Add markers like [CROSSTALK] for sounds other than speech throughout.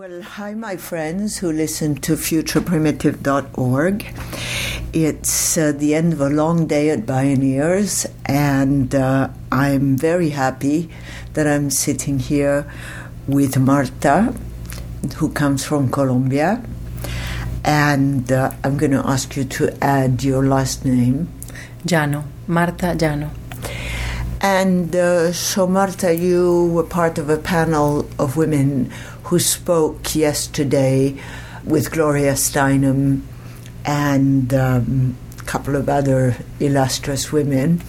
Well, hi, my friends who listen to futureprimitive.org. It's uh, the end of a long day at Bioneers, and uh, I'm very happy that I'm sitting here with Marta, who comes from Colombia. And uh, I'm going to ask you to add your last name. Llano, Marta Llano. And uh, so, Marta, you were part of a panel of women who spoke yesterday with Gloria Steinem and um, a couple of other illustrious women.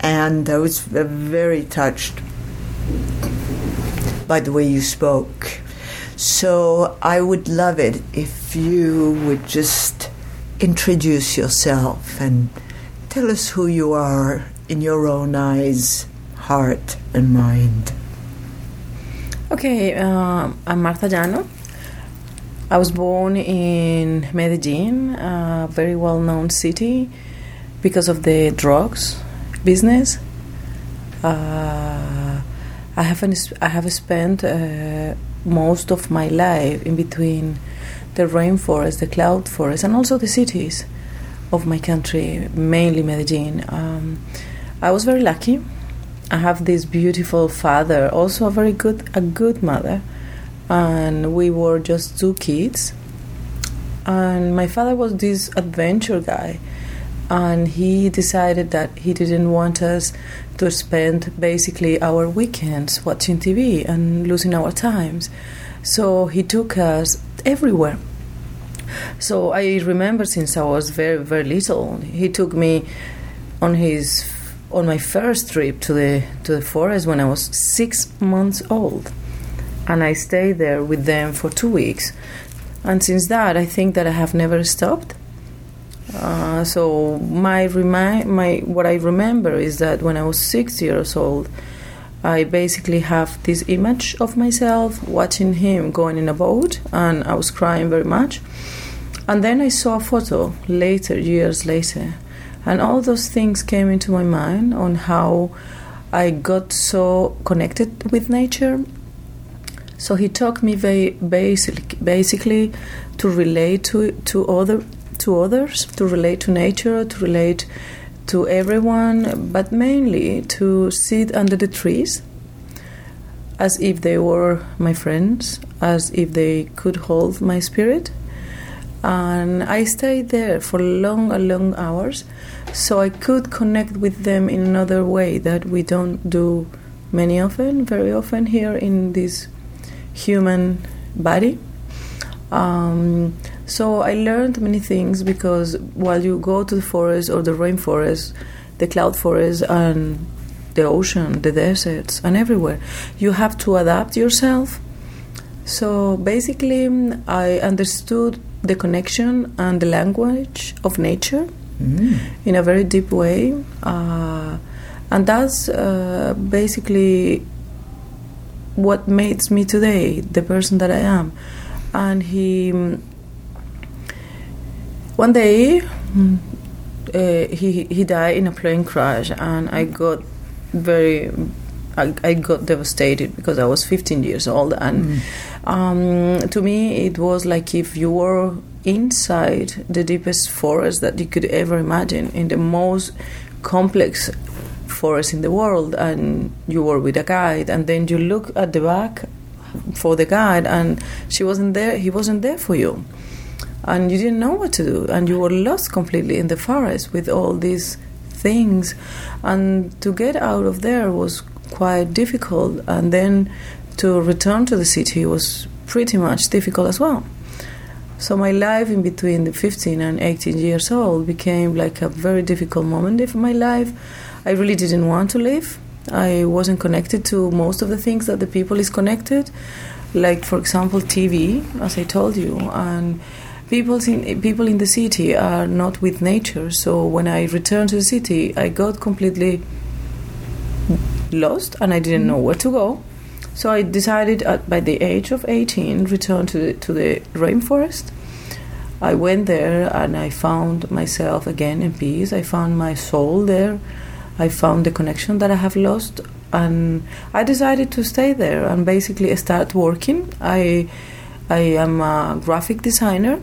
And I was very touched by the way you spoke. So I would love it if you would just introduce yourself and tell us who you are in your own eyes, heart, and mind. Okay, uh, I'm Martha Llano. I was born in Medellin, a very well known city, because of the drugs business. Uh, I haven't. I have spent uh, most of my life in between the rainforest, the cloud forest, and also the cities of my country, mainly Medellin. Um, I was very lucky I have this beautiful father, also a very good a good mother, and we were just two kids. And my father was this adventure guy, and he decided that he didn't want us to spend basically our weekends watching TV and losing our times. So he took us everywhere. So I remember since I was very very little, he took me on his on my first trip to the to the forest when I was six months old, and I stayed there with them for two weeks. And since that, I think that I have never stopped. Uh, so my remi- my what I remember is that when I was six years old, I basically have this image of myself watching him going in a boat, and I was crying very much. And then I saw a photo later, years later, and all those things came into my mind on how I got so connected with nature. So he taught me very basic, basically to relate to, to other to others, to relate to nature, to relate to everyone, but mainly to sit under the trees as if they were my friends, as if they could hold my spirit. And I stayed there for long, long hours so I could connect with them in another way that we don't do many often, very often here in this human body. Um, so I learned many things because while you go to the forest or the rainforest, the cloud forest, and the ocean, the deserts, and everywhere, you have to adapt yourself. So basically, I understood the connection and the language of nature mm. in a very deep way. Uh, and that's uh, basically what makes me today the person that I am. And he, one day, uh, he he died in a plane crash, and I got very, I, I got devastated because I was 15 years old, and mm. Um, to me it was like if you were inside the deepest forest that you could ever imagine, in the most complex forest in the world, and you were with a guide, and then you look at the back for the guide, and she wasn't there. He wasn't there for you, and you didn't know what to do, and you were lost completely in the forest with all these things, and to get out of there was quite difficult, and then to return to the city was pretty much difficult as well. So my life in between the 15 and 18 years old became like a very difficult moment in my life. I really didn't want to live. I wasn't connected to most of the things that the people is connected, like for example TV, as I told you, and people in people in the city are not with nature. So when I returned to the city, I got completely lost and I didn't know mm-hmm. where to go. So I decided at, by the age of 18 return to the, to the rainforest. I went there and I found myself again in peace. I found my soul there. I found the connection that I have lost and I decided to stay there and basically start working. I I am a graphic designer,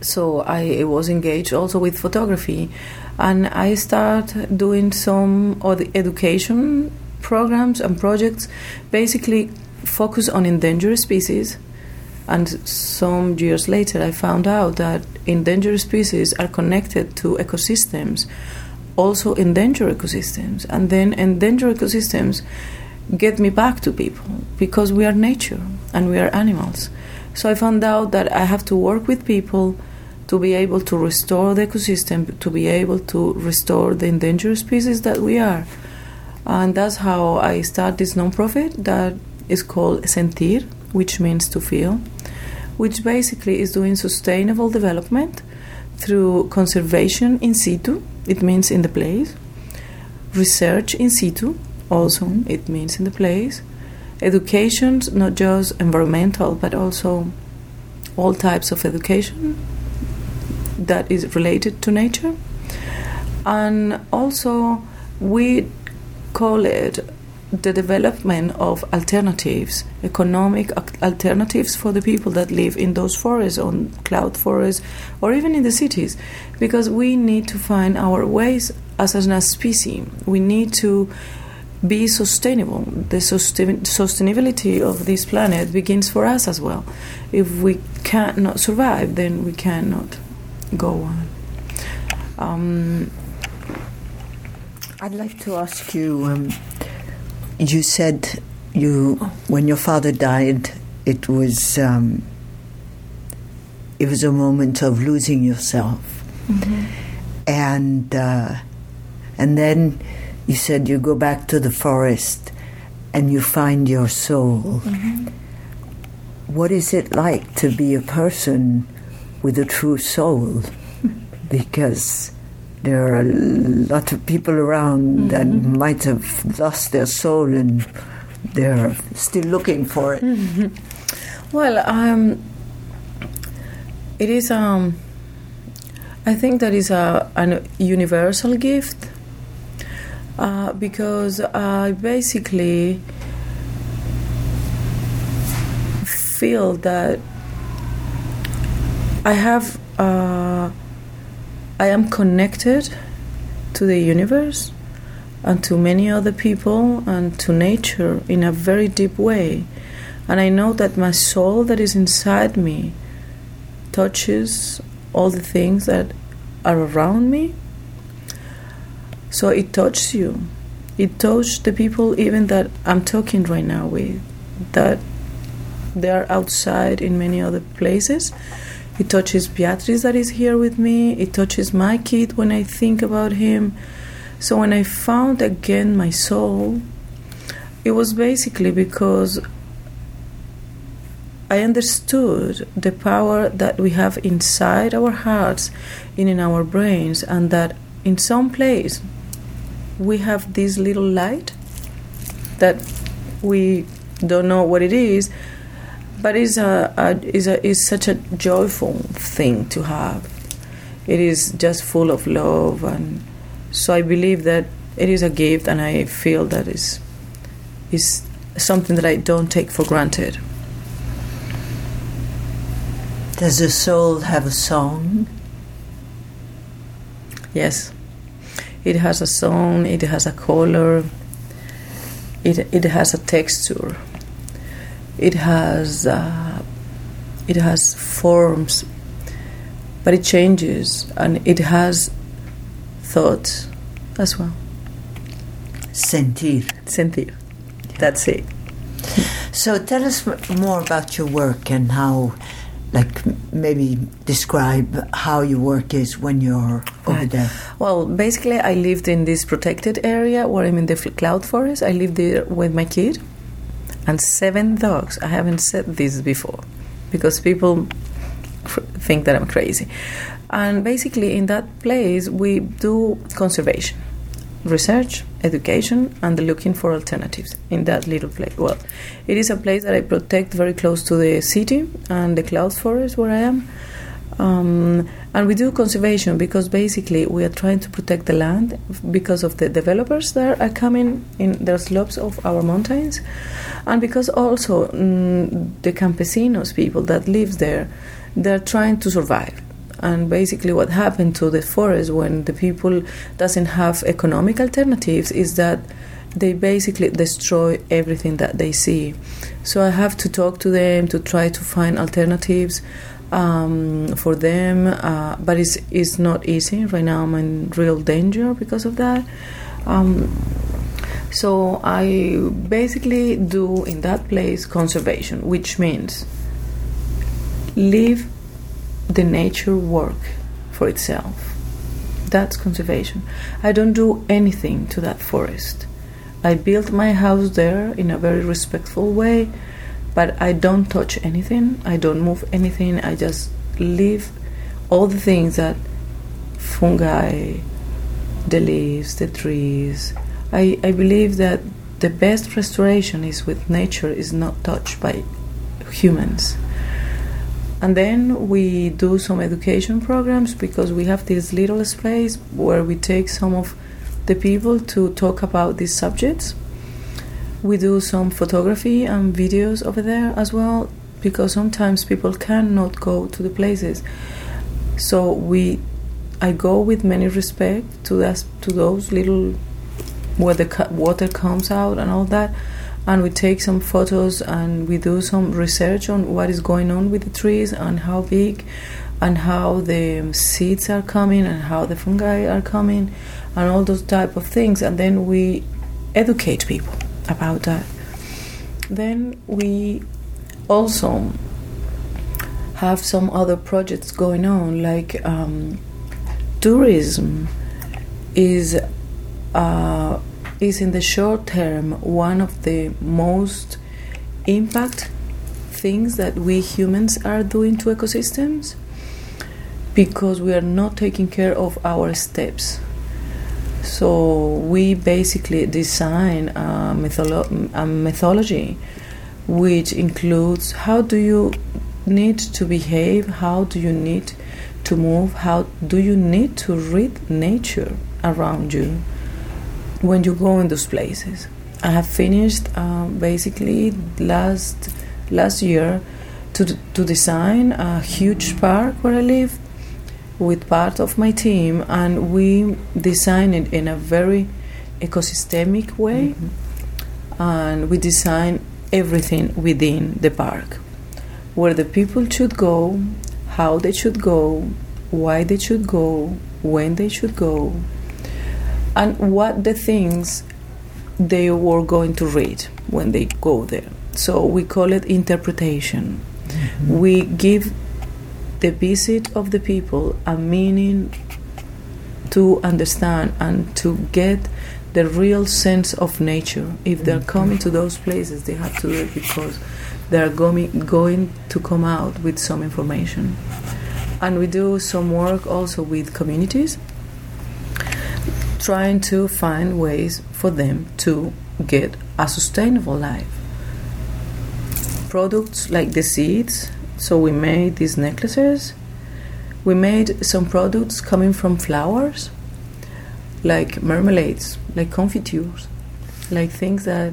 so I was engaged also with photography, and I start doing some education programs and projects, basically focus on endangered species. And some years later, I found out that endangered species are connected to ecosystems, also endangered ecosystems, and then endangered ecosystems get me back to people because we are nature and we are animals. So I found out that I have to work with people to be able to restore the ecosystem, to be able to restore the endangered species that we are. And that's how I start this nonprofit that is called Sentir, which means to feel, which basically is doing sustainable development through conservation in situ, it means in the place, research in situ, also it means in the place, education, not just environmental, but also all types of education that is related to nature. And also, we call it the development of alternatives, economic alternatives for the people that live in those forests, on cloud forests, or even in the cities, because we need to find our ways as a species. We need to be sustainable. The sustain- sustainability of this planet begins for us as well. If we cannot survive, then we cannot go on. Um, I'd like to ask you. Um, you said you when your father died, it was um, it was a moment of losing yourself, mm-hmm. and uh, and then you said you go back to the forest and you find your soul. Mm-hmm. What is it like to be a person with a true soul? [LAUGHS] because there are a lot of people around mm-hmm. that might have lost their soul and they're still looking for it. Mm-hmm. Well, um, it is. Um, I think that is a an universal gift uh, because I basically feel that I have. Uh, I am connected to the universe and to many other people and to nature in a very deep way. And I know that my soul that is inside me touches all the things that are around me. So it touches you. It touches the people even that I'm talking right now with, that they are outside in many other places it touches Beatrice that is here with me. It touches my kid when I think about him. So when I found again my soul, it was basically because I understood the power that we have inside our hearts and in our brains, and that in some place we have this little light that we don't know what it is, but it's a, a is a is such a joyful thing to have. It is just full of love, and so I believe that it is a gift, and I feel that is is something that I don't take for granted. Does the soul have a song? Yes, it has a song. It has a color. It it has a texture it has uh, it has forms, but it changes and it has thoughts as well. Sentir. Sentir. That's it. So tell us more about your work and how, like, maybe describe how your work is when you're over right. there. Well, basically, I lived in this protected area where I'm in the cloud forest. I lived there with my kid and seven dogs. I haven't said this before because people think that I'm crazy. And basically, in that place, we do conservation, research, education, and looking for alternatives in that little place. Well, it is a place that I protect very close to the city and the cloud forest where I am. Um, and we do conservation because basically we are trying to protect the land because of the developers that are coming in the slopes of our mountains, and because also mm, the campesinos people that live there, they're trying to survive. And basically, what happened to the forest when the people doesn't have economic alternatives is that they basically destroy everything that they see. So I have to talk to them to try to find alternatives um, for them, uh, but it's, it's not easy. Right now, I'm in real danger because of that. Um, so I basically do in that place conservation, which means leave the nature work for itself. That's conservation. I don't do anything to that forest. I built my house there in a very respectful way, but I don't touch anything. I don't move anything. I just leave all the things that fungi, the leaves, the trees. I, I believe that the best restoration is with nature is not touched by humans. And then we do some education programs because we have this little space where we take some of the people to talk about these subjects. We do some photography and videos over there as well because sometimes people cannot go to the places. So we, I go with many respect to that, to those little where the water comes out and all that, and we take some photos and we do some research on what is going on with the trees and how big and how the seeds are coming and how the fungi are coming and all those type of things and then we educate people about that. Then we also have some other projects going on like um, tourism is uh, is in the short term one of the most impact things that we humans are doing to ecosystems because we are not taking care of our steps so we basically design a, mytholo- a which includes how do you need to behave, how do you need to move, how do you need to read nature around you when you go in those places. I have finished uh, basically last last year to to design a huge park where I live with part of my team, and we design it in a very ecosystemic way, mm-hmm. and we design everything within the park, where the people should go, how they should go, why they should go, when they should go, and what the things they were going to read when they go there. So we call it interpretation. Mm-hmm. We give the visit of the people a meaning to understand and to get the real sense of nature. If they're mm-hmm. coming to those places, they have to do it because they're going, going to come out with some information. And we do some work also with communities, trying to find ways for them to get a sustainable life. Products like the seeds so we made these necklaces. We made some products coming from flowers, like marmalades, like confitures, like things that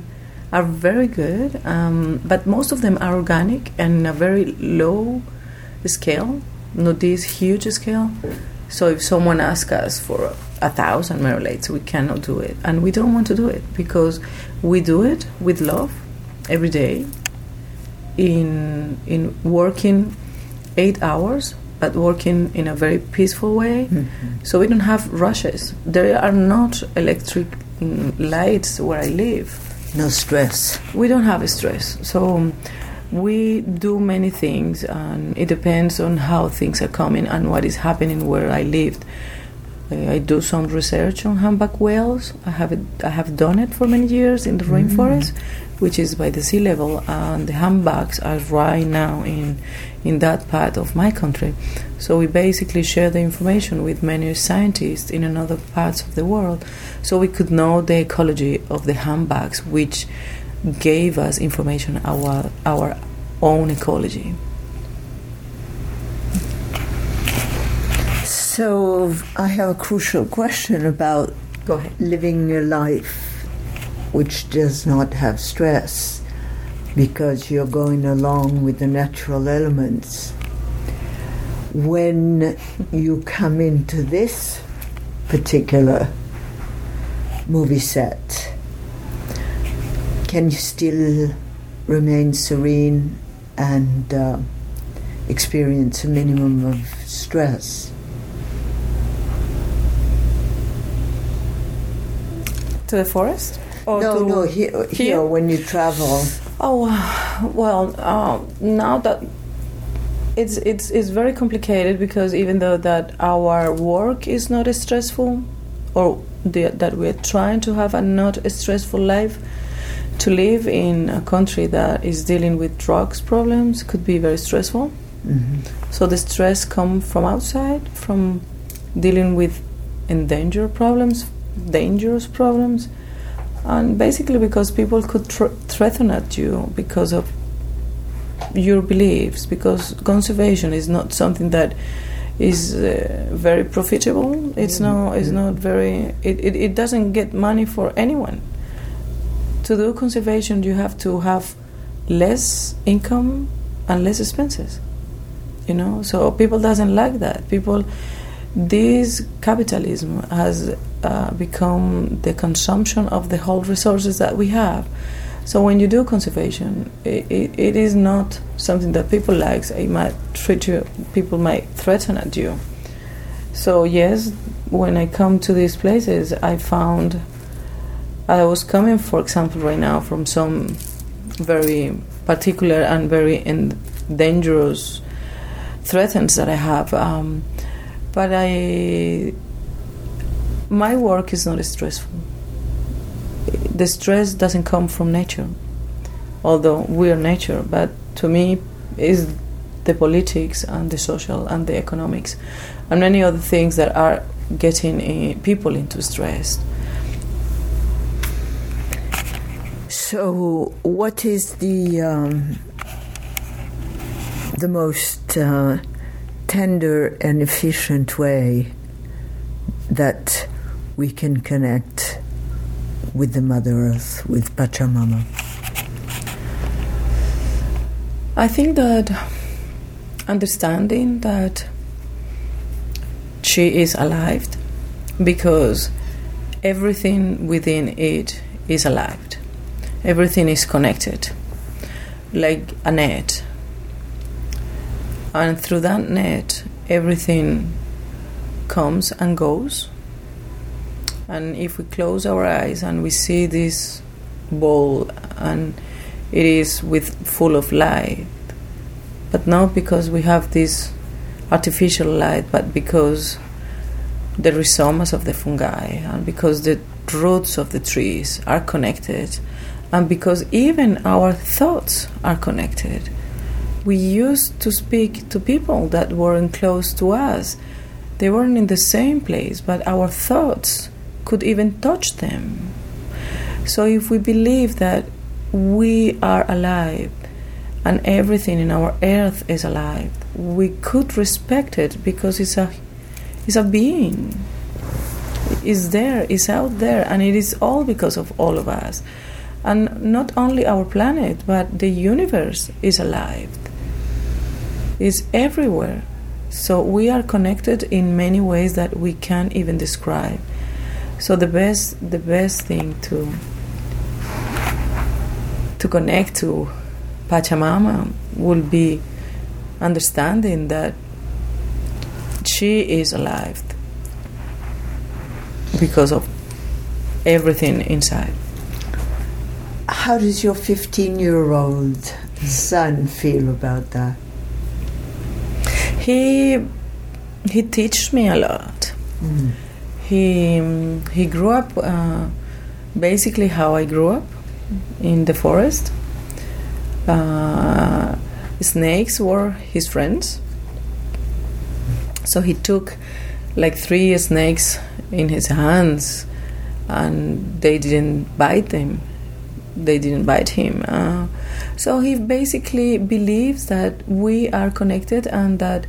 are very good, um, but most of them are organic and a very low scale, not this huge scale. So if someone asks us for a thousand marmalades, we cannot do it, and we don't want to do it because we do it with love every day in in working eight hours but working in a very peaceful way. Mm-hmm. so we don't have rushes. There are not electric mm, lights where i live. No stress. We don't have stress. So we do many things and it depends on how things are coming and what is happening where i lived I do some research on humpback whales. I have it, I have done it for many years in the mm. rainforest, which is by the sea level, and the humpbacks are right now in in that part of my country. So we basically share the information with many scientists in another parts of the world, so we could know the ecology of the humpbacks, which gave us information our our own ecology. So I have a crucial question about Go ahead. living a life which does not have stress because you're going along with the natural elements. When you come into this particular movie set, can you still remain serene and uh, experience a minimum of stress? To the forest? Or no, to no, here, here, here? when you travel. Oh well, uh, now that it's it's it's very complicated because even though that our work is not as stressful, or the, that we're trying to have a not a stressful life, to live in a country that is dealing with drugs problems could be very stressful. Mhm. So the stress come from outside, from dealing with endangered problems, dangerous problems, and basically because people could thr- threaten at you because of your beliefs. Because conservation is not something that is uh, very profitable. It's no, it's not very. It, it, it doesn't get money for anyone. To do conservation, you have to have less income and less expenses you know so people doesn't like that people this capitalism has uh, become the consumption of the whole resources that we have so when you do conservation it, it, it is not something that people like it might treat you people might threaten at you so yes when i come to these places i found i was coming for example right now from some very particular and very in dangerous threats that I have. Um, but I, my work is not stressful. The stress doesn't come from nature, although we are nature. But to me, is the politics and the social and the economics, and many other things that are getting uh, people into stress. So, what is the um, the most uh, tender and efficient way that we can connect with the Mother Earth, with Pachamama? I think that understanding that she is alive because everything within it is alive. Everything is connected like a net. And through that net, everything comes and goes. And if we close our eyes and we see this bowl and it is with full of light, but not because we have this artificial light, but because the rhizomas of the fungi and because the roots of the trees are connected and because even our thoughts are connected. We used to speak to people that weren't close to us. They weren't in the same place, but our thoughts could even touch them. So if we believe that we are alive and everything in our earth is alive, we could respect it because it's a it's a being. It's there, it's out there, and it is all because of all of us. And not only our planet, but the universe is alive. It's everywhere. So we are connected in many ways that we can't even describe. So the best the best thing to to connect to Pachamama will be understanding that she is alive because of everything inside. How does your 15 year old son feel about that? He he teaches me a lot. Mm. He he grew up uh, basically how I grew up in the forest. Uh, snakes were his friends. So he took like three snakes in his hands, and they didn't bite him. They didn't bite him. Uh, so he basically believes that we are connected and that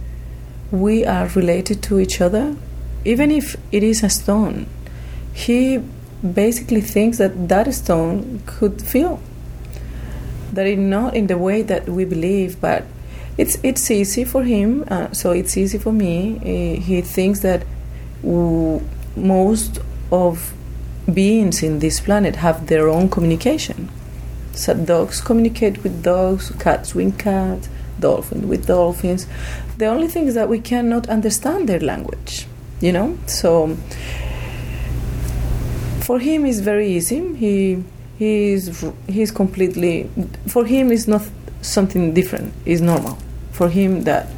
we are related to each other, even if it is a stone. He basically thinks that that stone could feel. That it not in the way that we believe, but it's it's easy for him. Uh, so it's easy for me. Uh, he thinks that most of beings in this planet have their own communication. So dogs communicate with dogs, cats with cats, dolphins with dolphins. The only thing is that we cannot understand their language, you know? So for him it's very easy. He he's he's completely for him it's not something different. It's normal. For him that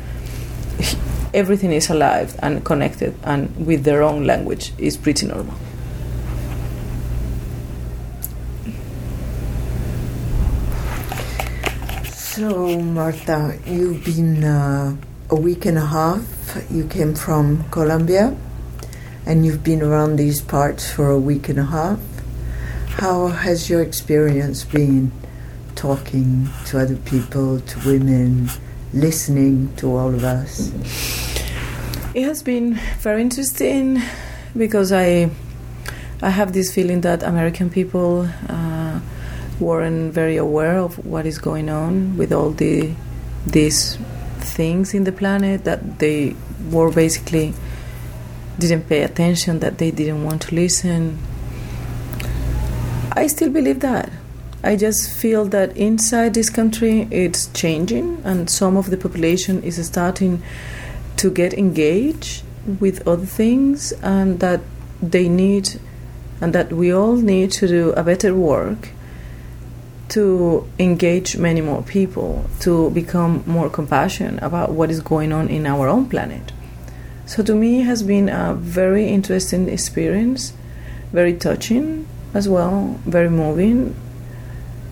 he, everything is alive and connected and with their own language is pretty normal. So, Marta, you've been uh, a week and a half. You came from Colombia and you've been around these parts for a week and a half. How has your experience been talking to other people, to women, listening to all of us? It has been very interesting because I I have this feeling that American people uh, weren't very aware of what is going on with all the these things in the planet that they were basically didn't pay attention that they didn't want to listen. I still believe that. I just feel that inside this country it's changing and some of the population is starting to get engaged with other things and that they need and that we all need to do a better work to engage many more people, to become more compassionate about what is going on in our own planet. So to me, it has been a very interesting experience, very touching as well, very moving,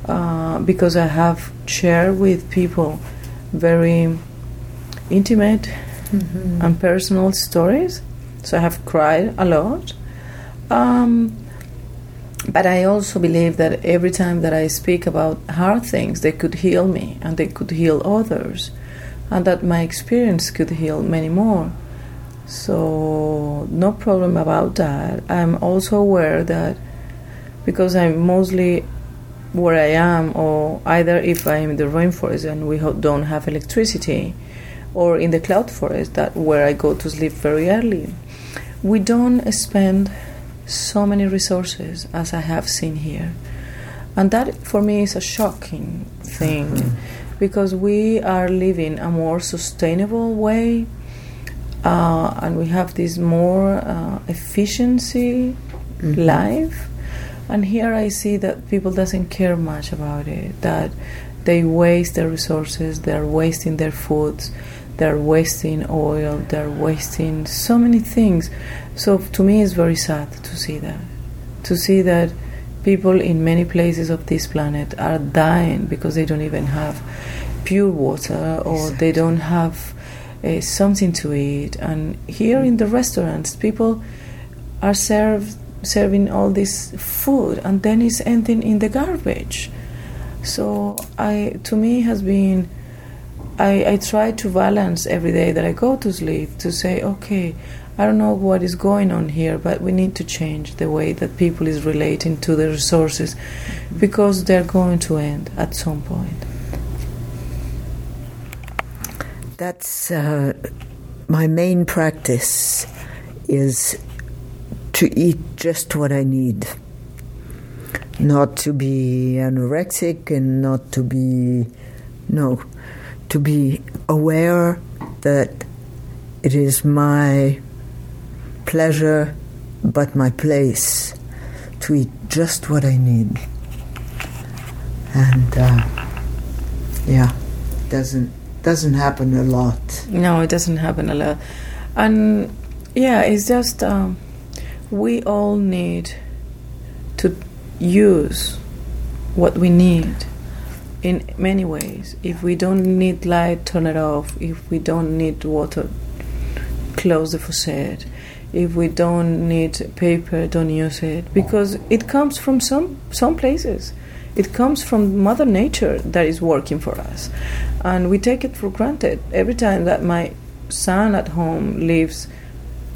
uh, because I have shared with people very intimate mm-hmm. and personal stories. So I have cried a lot. Um, but I also believe that every time that I speak about hard things, they could heal me and they could heal others, and that my experience could heal many more. So, no problem about that. I'm also aware that because I'm mostly where I am, or either if I'm in the rainforest and we don't have electricity, or in the cloud forest, that where I go to sleep very early, we don't spend so many resources as I have seen here. And that for me is a shocking thing mm-hmm. because we are living a more sustainable way uh, and we have this more uh, efficiency mm-hmm. life. And here I see that people doesn't care much about it, that they waste their resources, they're wasting their foods, they're wasting oil, they're wasting so many things so to me, it's very sad to see that. To see that people in many places of this planet are dying because they don't even have pure water or exactly. they don't have uh, something to eat. And here in the restaurants, people are served serving all this food and then it's ending in the garbage. So I, to me, has been. I, I try to balance every day that I go to sleep to say, okay, I don't know what is going on here, but we need to change the way that people is relating to the resources because they're going to end at some point. That's uh, my main practice is to eat just what I need. Not to be anorexic and not to be no to be aware that it is my pleasure, but my place to eat just what I need. And uh, yeah, doesn't doesn't happen a lot. No, it doesn't happen a lot. And yeah, it's just um, we all need to use what we need in many ways. If we don't need light, turn it off. If we don't need water, close the faucet if we don't need paper, don't use it because it comes from some some places. It comes from Mother Nature that is working for us, and we take it for granted every time that my son at home leaves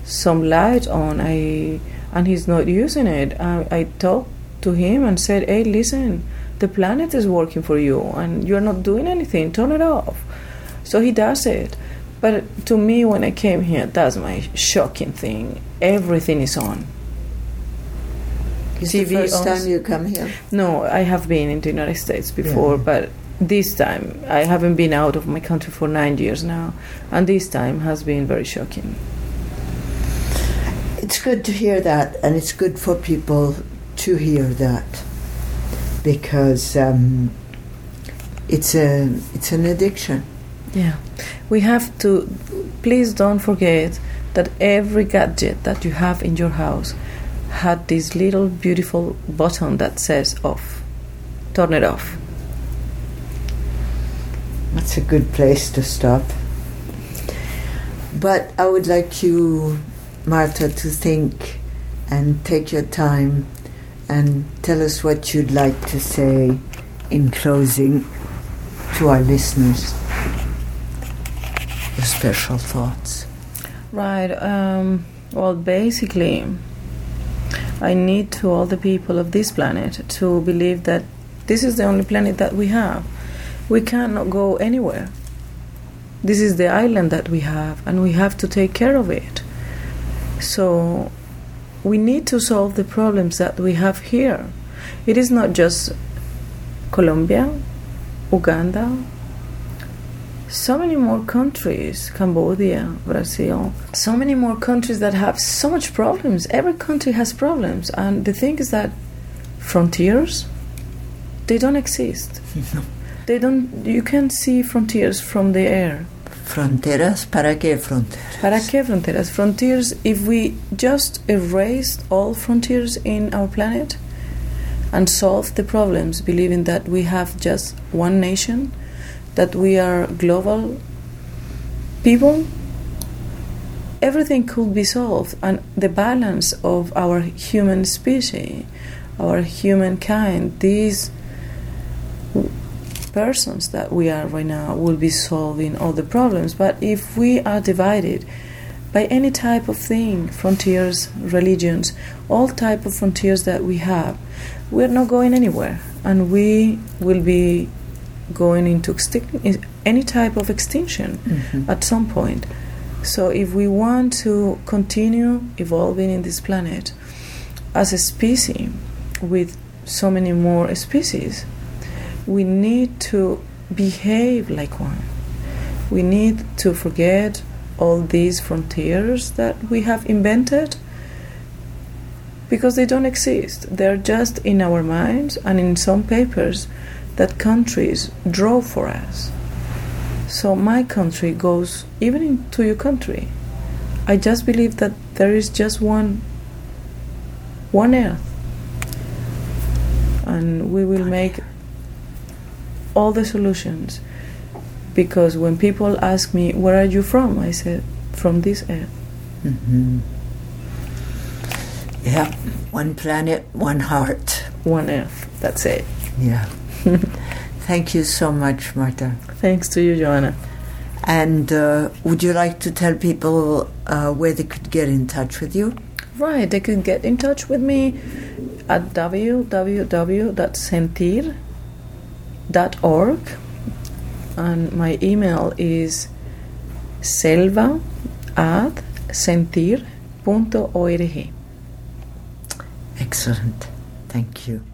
some light on, I and he's not using it. I, I talked to him and said, "Hey, listen, the planet is working for you, and you're not doing anything. Turn it off." So he does it. But to me, when I came here, that's my shocking thing. Everything is on. Is the first time you come here? No, I have been in the United States before, yeah. but this time I haven't been out of my country for nine years now, and this time has been very shocking. It's good to hear that, and it's good for people to hear that because um, it's a it's an addiction. Yeah, we have to. Please don't forget that every gadget that you have in your house had this little beautiful button that says off. Turn it off. That's a good place to stop. But I would like you, Marta, to think and take your time and tell us what you'd like to say in closing to our listeners. Your special thoughts. Right. Um, well, basically, I need to all the people of this planet to believe that this is the only planet that we have. We cannot go anywhere. This is the island that we have, and we have to take care of it. So, we need to solve the problems that we have here. It is not just Colombia, Uganda, so many more countries cambodia brazil so many more countries that have so much problems. Every country has problems and the thing is that frontiers they don't exist. [LAUGHS] They don't you can't see frontiers from the air fronteras? Para qué fronteras? Para qué fronteras? Frontiers if we just erased all frontiers in our planet and solved the problems believing that we have just one nation that we are global people, everything could be solved, and the balance of our human species, our humankind, these persons that we are right now will be solving all the problems. But if we are divided by any type of thing, frontiers, religions, all type of frontiers that we have, we're not going anywhere, and we will be going into extin- any type of extinction mm-hmm. at some point. So, if we want to continue evolving in this planet as a species with so many more species, we need to behave like one. We need to forget all these frontiers that we have invented because they don't exist. They're just in our minds and in some papers that countries draw for us. So my country goes even into your country. I just believe that there is just one one earth. And we will make all the solutions. Because when people ask me, Where are you from? I said, From this earth. Mm-hmm. Yeah, one planet, one heart. One earth. That's it. Yeah. [LAUGHS] Thank you so much, Marta. Thanks to you, Joanna. And uh, would you like to tell people uh, where they could get in touch with you? Right, they can get in touch with me at www.sentir.org and my email is selva at sentir.org. Excellent. Thank you.